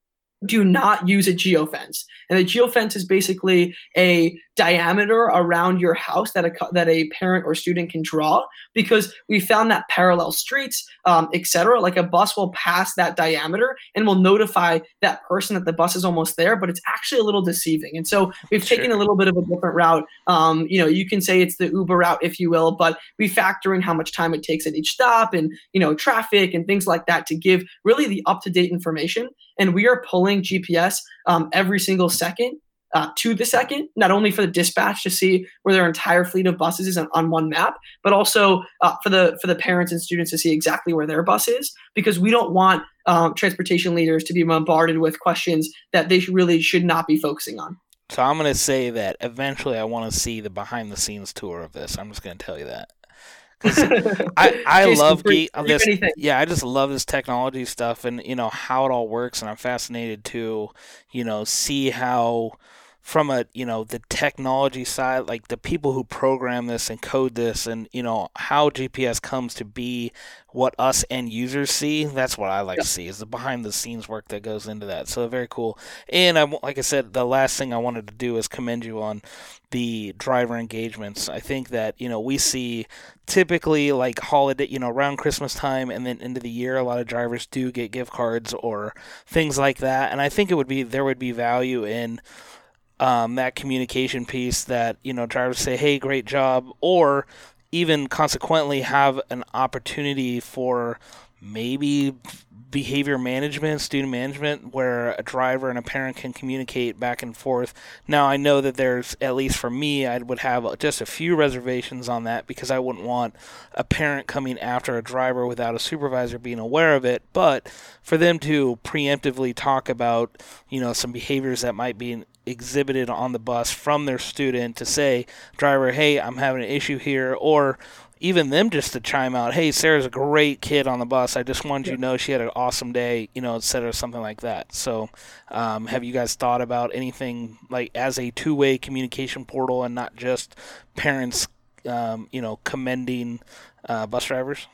do not use a geofence. And a geofence is basically a diameter around your house that a that a parent or student can draw because we found that parallel streets, um, etc. Like a bus will pass that diameter and will notify that person that the bus is almost there, but it's actually a little deceiving. And so we've sure. taken a little bit of a different route. Um, you know, you can say it's the Uber route, if you will, but we factor in how much time it takes at each stop and you know traffic and things like that to give really the up to date information. And we are pulling GPS um, every single second uh, to the second, not only for the dispatch to see where their entire fleet of buses is on, on one map, but also uh, for the for the parents and students to see exactly where their bus is, because we don't want um, transportation leaders to be bombarded with questions that they really should not be focusing on. So I'm going to say that eventually I want to see the behind the scenes tour of this. I'm just going to tell you that. I, I Jason, love geek, this. Yeah, I just love this technology stuff and you know how it all works, and I'm fascinated to you know see how from a you know the technology side like the people who program this and code this and you know how gps comes to be what us end users see that's what i like to see is the behind the scenes work that goes into that. So very cool. And i like i said the last thing i wanted to do is commend you on the driver engagements. I think that you know we see typically like holiday you know around christmas time and then into the year a lot of drivers do get gift cards or things like that. And i think it would be there would be value in um, that communication piece that you know drivers say, "Hey, great job," or even consequently have an opportunity for maybe behavior management, student management, where a driver and a parent can communicate back and forth. Now, I know that there's, at least for me, I would have just a few reservations on that because I wouldn't want a parent coming after a driver without a supervisor being aware of it. But for them to preemptively talk about, you know, some behaviors that might be exhibited on the bus from their student to say, driver, hey, I'm having an issue here, or even them just to chime out, hey, Sarah's a great kid on the bus. I just wanted yeah. you to know she had an awesome day, you know, etc. Something like that. So, um, have you guys thought about anything like as a two-way communication portal and not just parents, um, you know, commending uh, bus drivers?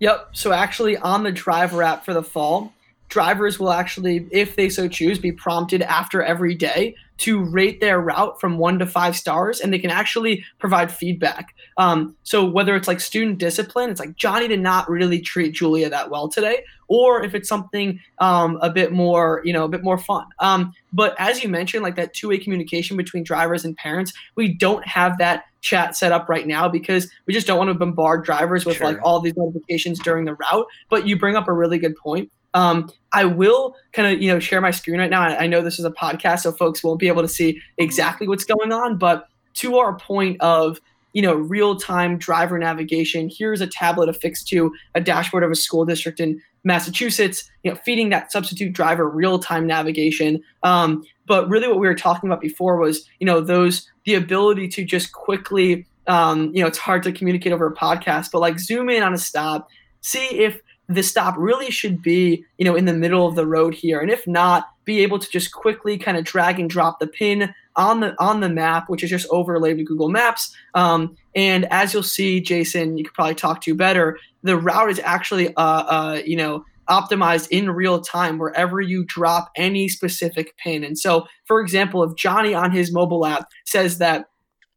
Yep. So actually, on the driver app for the fall, drivers will actually, if they so choose, be prompted after every day to rate their route from one to five stars, and they can actually provide feedback. Um, so whether it's like student discipline, it's like Johnny did not really treat Julia that well today, or if it's something um, a bit more, you know, a bit more fun. Um, but as you mentioned, like that two-way communication between drivers and parents, we don't have that chat set up right now because we just don't want to bombard drivers with sure. like all these notifications during the route. But you bring up a really good point. Um, I will kind of you know share my screen right now. I know this is a podcast, so folks won't be able to see exactly what's going on. But to our point of you know real time driver navigation, here's a tablet affixed to a dashboard of a school district in Massachusetts. You know, feeding that substitute driver real time navigation. Um, but really, what we were talking about before was you know those the ability to just quickly um, you know it's hard to communicate over a podcast, but like zoom in on a stop, see if the stop really should be, you know, in the middle of the road here. And if not, be able to just quickly kind of drag and drop the pin on the on the map, which is just overlaid with Google Maps. Um, and as you'll see, Jason, you could probably talk to you better. The route is actually, uh, uh, you know, optimized in real time wherever you drop any specific pin. And so, for example, if Johnny on his mobile app says that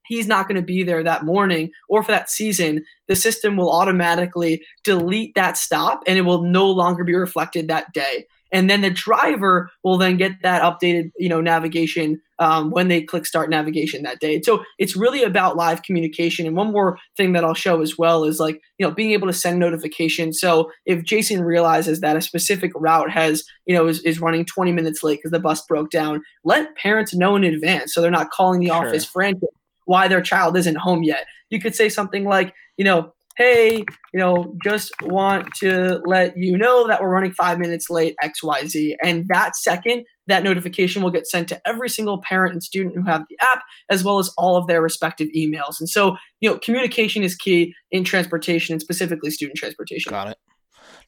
he's not going to be there that morning or for that season, the system will automatically delete that stop and it will no longer be reflected that day. And then the driver will then get that updated, you know, navigation um, when they click start navigation that day. So it's really about live communication. And one more thing that I'll show as well is like, you know, being able to send notifications. So if Jason realizes that a specific route has, you know, is, is running 20 minutes late because the bus broke down, let parents know in advance so they're not calling the sure. office frantic why their child isn't home yet. You could say something like, you know, hey, you know, just want to let you know that we're running five minutes late, XYZ. And that second, that notification will get sent to every single parent and student who have the app, as well as all of their respective emails. And so, you know, communication is key in transportation and specifically student transportation. Got it.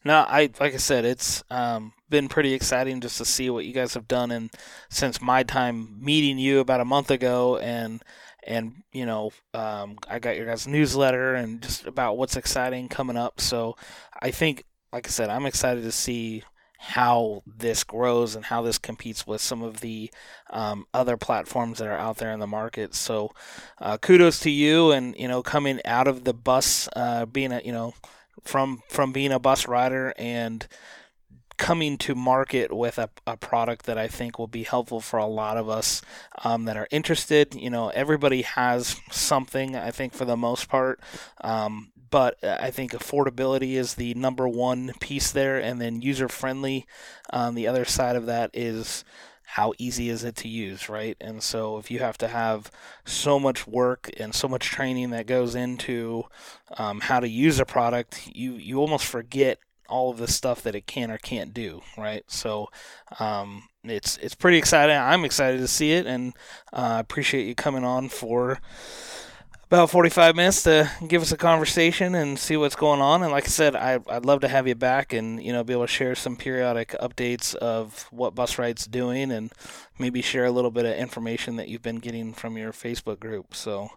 No, I like I said, it's um, been pretty exciting just to see what you guys have done, and since my time meeting you about a month ago, and and you know um, I got your guys' newsletter and just about what's exciting coming up. So I think, like I said, I'm excited to see how this grows and how this competes with some of the um, other platforms that are out there in the market. So uh, kudos to you, and you know coming out of the bus, uh, being a you know from from being a bus rider and coming to market with a, a product that I think will be helpful for a lot of us um, that are interested. You know, everybody has something, I think, for the most part. Um, but I think affordability is the number one piece there, and then user friendly. Um, the other side of that is how easy is it to use, right? And so if you have to have so much work and so much training that goes into um, how to use a product, you you almost forget all of the stuff that it can or can't do, right? So um, it's it's pretty exciting. I'm excited to see it, and uh, appreciate you coming on for about 45 minutes to give us a conversation and see what's going on. And like I said, I, would love to have you back and you know be able to share some periodic updates of what BusRight's doing and maybe share a little bit of information that you've been getting from your Facebook group. So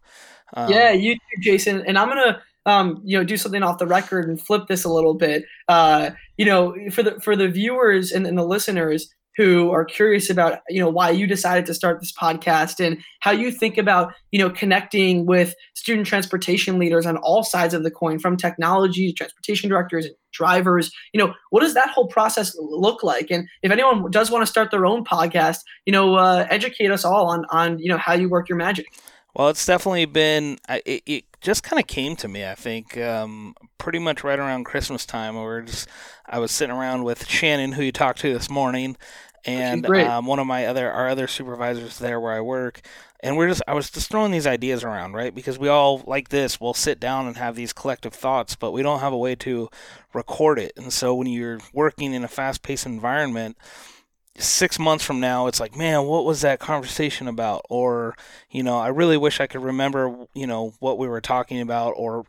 um, yeah, you too, Jason. And I'm gonna um, you know do something off the record and flip this a little bit. Uh, you know, for the for the viewers and, and the listeners who are curious about you know why you decided to start this podcast and how you think about you know connecting with student transportation leaders on all sides of the coin from technology to transportation directors and drivers you know what does that whole process look like and if anyone does want to start their own podcast you know uh, educate us all on on you know how you work your magic well it's definitely been it, it just kind of came to me i think um, pretty much right around christmas time where just I was sitting around with Shannon, who you talked to this morning, and um, one of my other our other supervisors there where I work, and we're just I was just throwing these ideas around, right? Because we all like this, we'll sit down and have these collective thoughts, but we don't have a way to record it. And so when you're working in a fast-paced environment, six months from now, it's like, man, what was that conversation about? Or, you know, I really wish I could remember, you know, what we were talking about. Or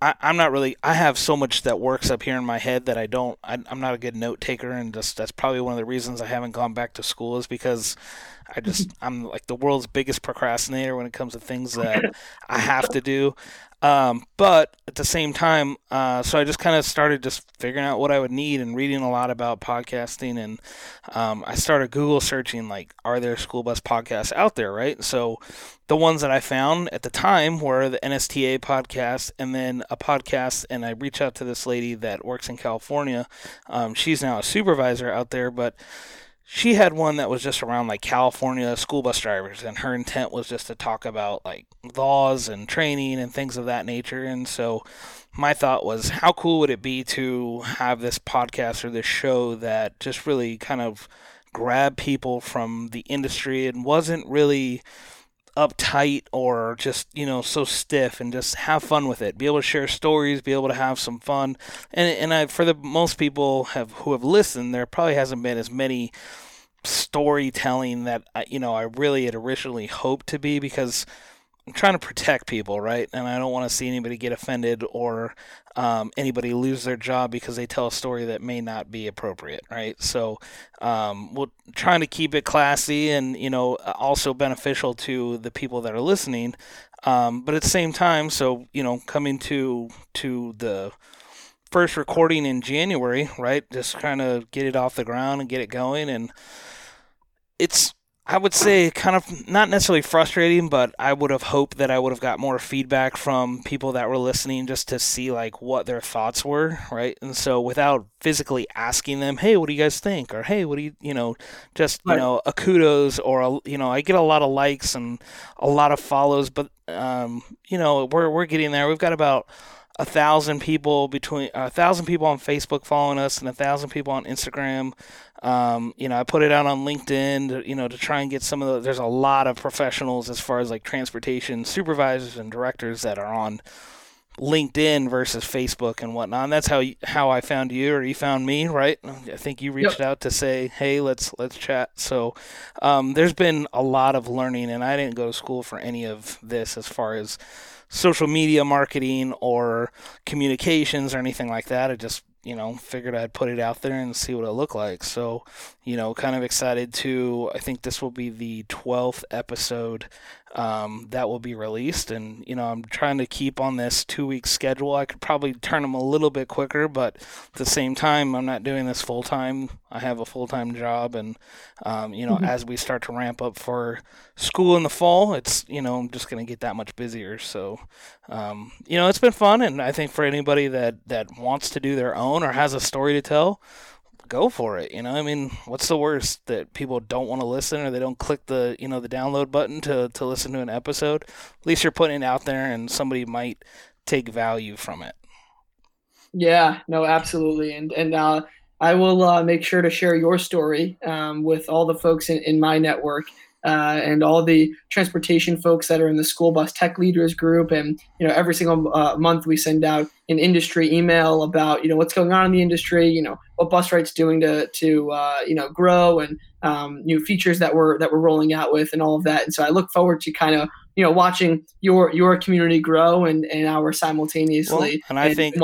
I, am not really, I have so much that works up here in my head that I don't, I, am not a good note taker. And just, that's probably one of the reasons I haven't gone back to school is because I just, I'm like the world's biggest procrastinator when it comes to things that I have to do. Um, but at the same time, uh, so I just kind of started just figuring out what I would need and reading a lot about podcasting. And um, I started Google searching, like, are there school bus podcasts out there, right? So the ones that I found at the time were the NSTA podcast and then a podcast. And I reached out to this lady that works in California. Um, she's now a supervisor out there, but she had one that was just around like California school bus drivers, and her intent was just to talk about like laws and training and things of that nature. And so my thought was, how cool would it be to have this podcast or this show that just really kind of grabbed people from the industry and wasn't really uptight or just you know so stiff and just have fun with it. Be able to share stories be able to have some fun. And and I for the most people have who have listened there probably hasn't been as many storytelling that you know I really had originally hoped to be because I'm trying to protect people, right? And I don't want to see anybody get offended or um, anybody lose their job because they tell a story that may not be appropriate, right? So um, we're trying to keep it classy and you know also beneficial to the people that are listening. Um, but at the same time, so you know, coming to to the first recording in January, right? Just kind of get it off the ground and get it going, and it's I would say kind of not necessarily frustrating, but I would have hoped that I would have got more feedback from people that were listening just to see like what their thoughts were, right? And so without physically asking them, "Hey, what do you guys think?" or "Hey, what do you, you know, just, you know, a kudos or a, you know, I get a lot of likes and a lot of follows, but um, you know, we're we're getting there. We've got about a thousand people between a thousand people on Facebook following us and a thousand people on Instagram. Um, you know, I put it out on LinkedIn, to, you know, to try and get some of the. There's a lot of professionals as far as like transportation supervisors and directors that are on LinkedIn versus Facebook and whatnot. And that's how how I found you or you found me, right? I think you reached yep. out to say, "Hey, let's let's chat." So um, there's been a lot of learning, and I didn't go to school for any of this as far as social media marketing or communications or anything like that. I just you know, figured I'd put it out there and see what it looked like. So, you know, kind of excited to. I think this will be the 12th episode um, that will be released. And, you know, I'm trying to keep on this two week schedule. I could probably turn them a little bit quicker, but at the same time, I'm not doing this full time. I have a full time job. And, um, you know, mm-hmm. as we start to ramp up for school in the fall, it's, you know, I'm just going to get that much busier. So, um, you know, it's been fun. And I think for anybody that, that wants to do their own or has a story to tell, go for it. You know, I mean, what's the worst that people don't want to listen or they don't click the you know the download button to to listen to an episode? At least you're putting it out there, and somebody might take value from it. Yeah, no, absolutely, and and uh, I will uh, make sure to share your story um, with all the folks in, in my network uh, and all the transportation folks that are in the school bus tech leaders group. And you know, every single uh, month we send out an industry email about you know what's going on in the industry, you know what BusRight's doing to to uh, you know grow and um, new features that we're that we're rolling out with and all of that. And so I look forward to kind of you know watching your your community grow and and our simultaneously. Well, and I and think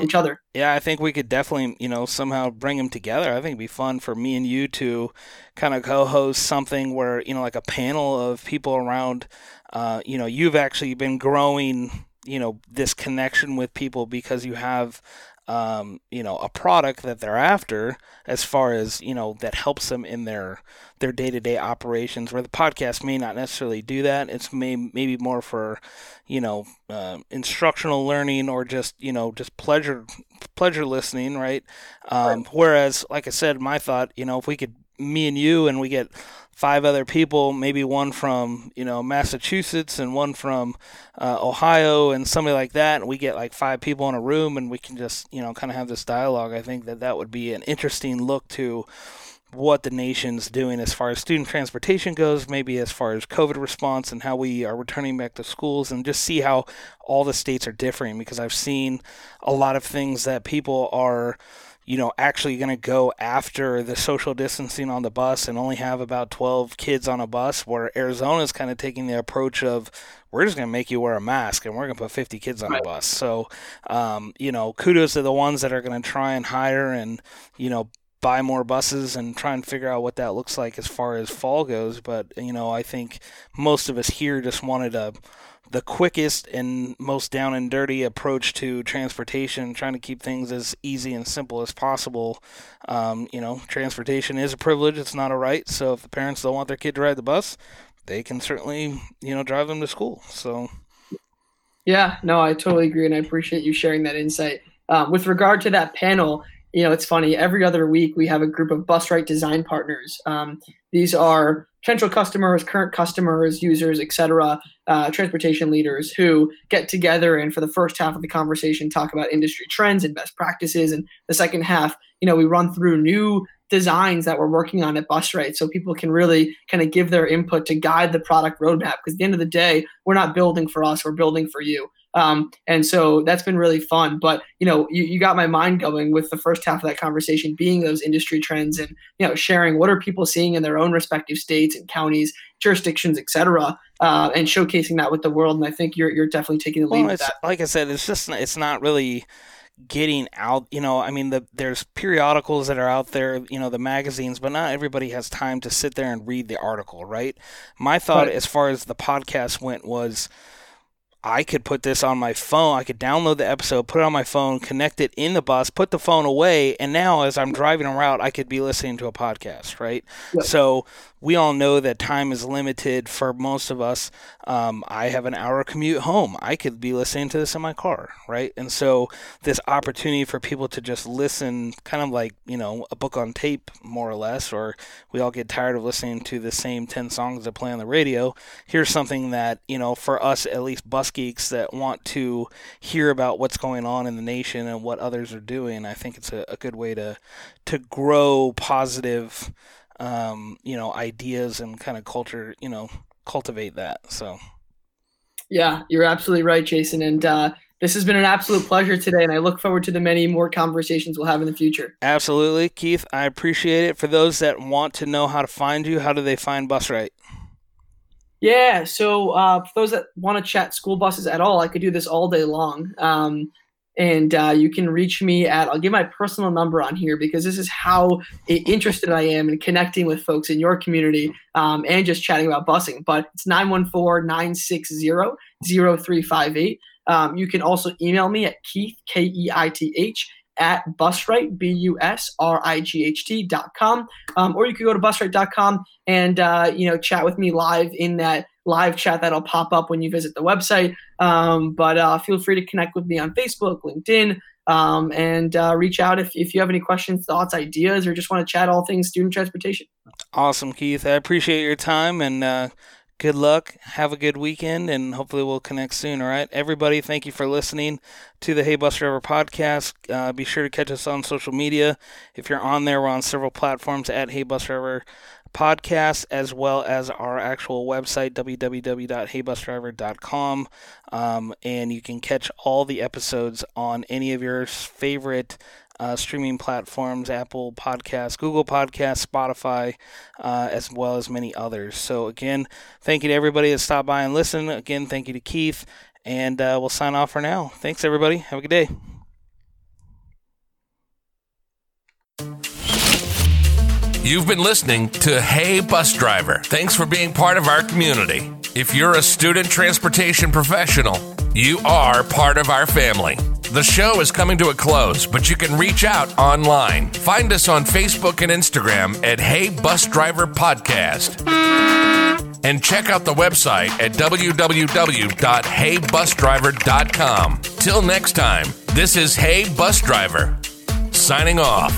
each other. Yeah, I think we could definitely, you know, somehow bring them together. I think it'd be fun for me and you to kind of co-host something where, you know, like a panel of people around. Uh, you know, you've actually been growing, you know, this connection with people because you have um, you know, a product that they're after as far as, you know, that helps them in their their day-to-day operations where the podcast may not necessarily do that. It's may, maybe more for, you know, uh, instructional learning or just, you know, just pleasure pleasure listening, right? Um, right? Whereas, like I said, my thought, you know, if we could me and you and we get five other people, maybe one from you know Massachusetts and one from uh, Ohio and somebody like that, and we get like five people in a room and we can just you know kind of have this dialogue. I think that that would be an interesting look to what the nation's doing as far as student transportation goes, maybe as far as COVID response and how we are returning back to schools, and just see how all the states are differing. Because I've seen a lot of things that people are you know, actually going to go after the social distancing on the bus and only have about 12 kids on a bus, where Arizona is kind of taking the approach of we're just going to make you wear a mask and we're going to put 50 kids on a bus. So, um, you know, kudos to the ones that are going to try and hire and, you know, buy more buses and try and figure out what that looks like as far as fall goes. But, you know, I think most of us here just wanted to the quickest and most down and dirty approach to transportation, trying to keep things as easy and simple as possible. Um, you know, transportation is a privilege; it's not a right. So if the parents don't want their kid to ride the bus, they can certainly, you know, drive them to school. So. Yeah, no, I totally agree, and I appreciate you sharing that insight. Um, with regard to that panel, you know, it's funny. Every other week, we have a group of BusRight design partners. Um, these are potential customers, current customers, users, etc., uh, transportation leaders who get together and for the first half of the conversation talk about industry trends and best practices, and the second half, you know, we run through new designs that we're working on at BusRight so people can really kind of give their input to guide the product roadmap. Because at the end of the day, we're not building for us, we're building for you. Um, and so that's been really fun. But you know, you, you got my mind going with the first half of that conversation being those industry trends and you know sharing what are people seeing in their own respective states and counties, jurisdictions, etc., uh, and showcasing that with the world. And I think you're you're definitely taking the lead well, with that. Like I said, it's just it's not really getting out you know i mean the, there's periodicals that are out there you know the magazines but not everybody has time to sit there and read the article right my thought right. as far as the podcast went was I could put this on my phone. I could download the episode, put it on my phone, connect it in the bus, put the phone away, and now as I'm driving around, I could be listening to a podcast, right? Yep. So we all know that time is limited for most of us. Um, I have an hour commute home. I could be listening to this in my car, right? And so this opportunity for people to just listen, kind of like you know a book on tape, more or less, or we all get tired of listening to the same ten songs that play on the radio. Here's something that you know for us at least bus geeks that want to hear about what's going on in the nation and what others are doing. I think it's a, a good way to to grow positive um, you know, ideas and kind of culture, you know, cultivate that. So, yeah, you're absolutely right, Jason. And uh, this has been an absolute pleasure today, and I look forward to the many more conversations we'll have in the future. Absolutely, Keith. I appreciate it. For those that want to know how to find you, how do they find BusRight? Yeah, so uh, for those that want to chat school buses at all, I could do this all day long. Um, and uh, you can reach me at i'll give my personal number on here because this is how interested i am in connecting with folks in your community um, and just chatting about busing. But it's 914-960-0358 um, you can also email me at keith k-e-i-t-h at busright b-u-s-r-i-g-h-t dot com. Um, or you could go to busright dot com and uh, you know chat with me live in that live chat that'll pop up when you visit the website. Um, but uh, feel free to connect with me on Facebook, LinkedIn, um, and uh, reach out if, if you have any questions, thoughts, ideas, or just want to chat all things student transportation. Awesome, Keith. I appreciate your time and uh, good luck. Have a good weekend, and hopefully we'll connect soon. All right, everybody. Thank you for listening to the Hey Bus Driver podcast. Uh, be sure to catch us on social media. If you're on there, we're on several platforms at Hey Bus Driver podcast as well as our actual website www.heybusdriver.com um, and you can catch all the episodes on any of your favorite uh, streaming platforms Apple Podcasts, Google Podcasts, Spotify, uh, as well as many others. So, again, thank you to everybody that stopped by and listened. Again, thank you to Keith, and uh, we'll sign off for now. Thanks, everybody. Have a good day. You've been listening to Hey Bus Driver. Thanks for being part of our community. If you're a student transportation professional, you are part of our family. The show is coming to a close, but you can reach out online. Find us on Facebook and Instagram at Hey Bus Driver Podcast. And check out the website at www.heybusdriver.com. Till next time, this is Hey Bus Driver, signing off.